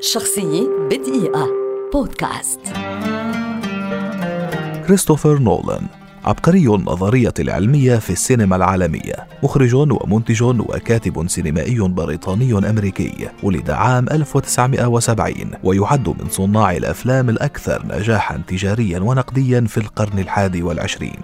شخصية بدقيقة. بودكاست. كريستوفر نولان عبقري النظرية العلمية في السينما العالمية مخرج ومنتج وكاتب سينمائي بريطاني أمريكي ولد عام 1970 ويعد من صناع الأفلام الأكثر نجاحا تجاريا ونقديا في القرن الحادي والعشرين.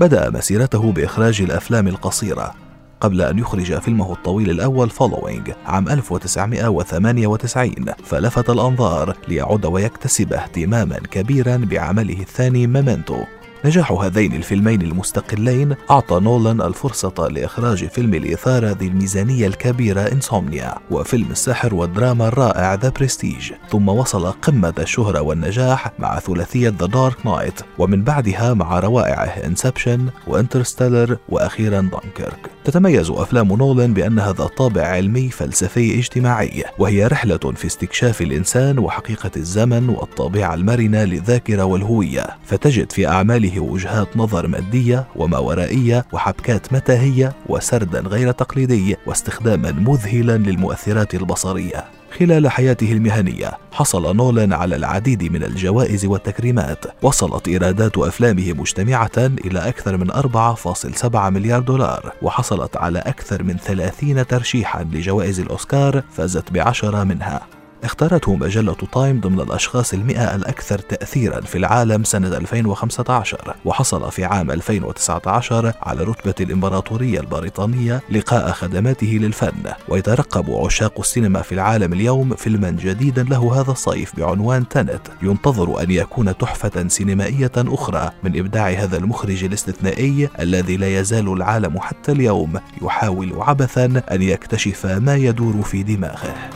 بدأ مسيرته بإخراج الأفلام القصيرة قبل أن يخرج فيلمه الطويل الأول فولوينج عام 1998 فلفت الأنظار ليعود ويكتسب اهتماما كبيرا بعمله الثاني Memento نجاح هذين الفيلمين المستقلين أعطى نولان الفرصة لإخراج فيلم الإثارة ذي الميزانية الكبيرة Insomnia وفيلم السحر والدراما الرائع The Prestige ثم وصل قمة الشهرة والنجاح مع ثلاثية The Dark Knight ومن بعدها مع روائعه Inception و Interstellar وأخيرا دانكيرك تتميز أفلام نولان بأنها ذات طابع علمي فلسفي اجتماعي وهي رحلة في استكشاف الإنسان وحقيقة الزمن والطبيعة المرنة للذاكرة والهوية. فتجد في أعماله وجهات نظر مادية وما ورائية وحبكات متاهية وسردا غير تقليدي واستخداما مذهلا للمؤثرات البصرية. خلال حياته المهنية حصل نولان على العديد من الجوائز والتكريمات وصلت إيرادات أفلامه مجتمعة إلى أكثر من 4.7 مليار دولار وحصلت على أكثر من 30 ترشيحا لجوائز الأوسكار فازت بعشرة منها. اختارته مجلة تايم ضمن الأشخاص المئة الأكثر تأثيرا في العالم سنة 2015 وحصل في عام 2019 على رتبة الإمبراطورية البريطانية لقاء خدماته للفن. ويترقب عشاق السينما في العالم اليوم فيلما جديدا له هذا الصيف بعنوان تنت ينتظر أن يكون تحفة سينمائية أخرى. من إبداع هذا المخرج الاستثنائي الذي لا يزال العالم حتى اليوم يحاول عبثا أن يكتشف ما يدور في دماغه.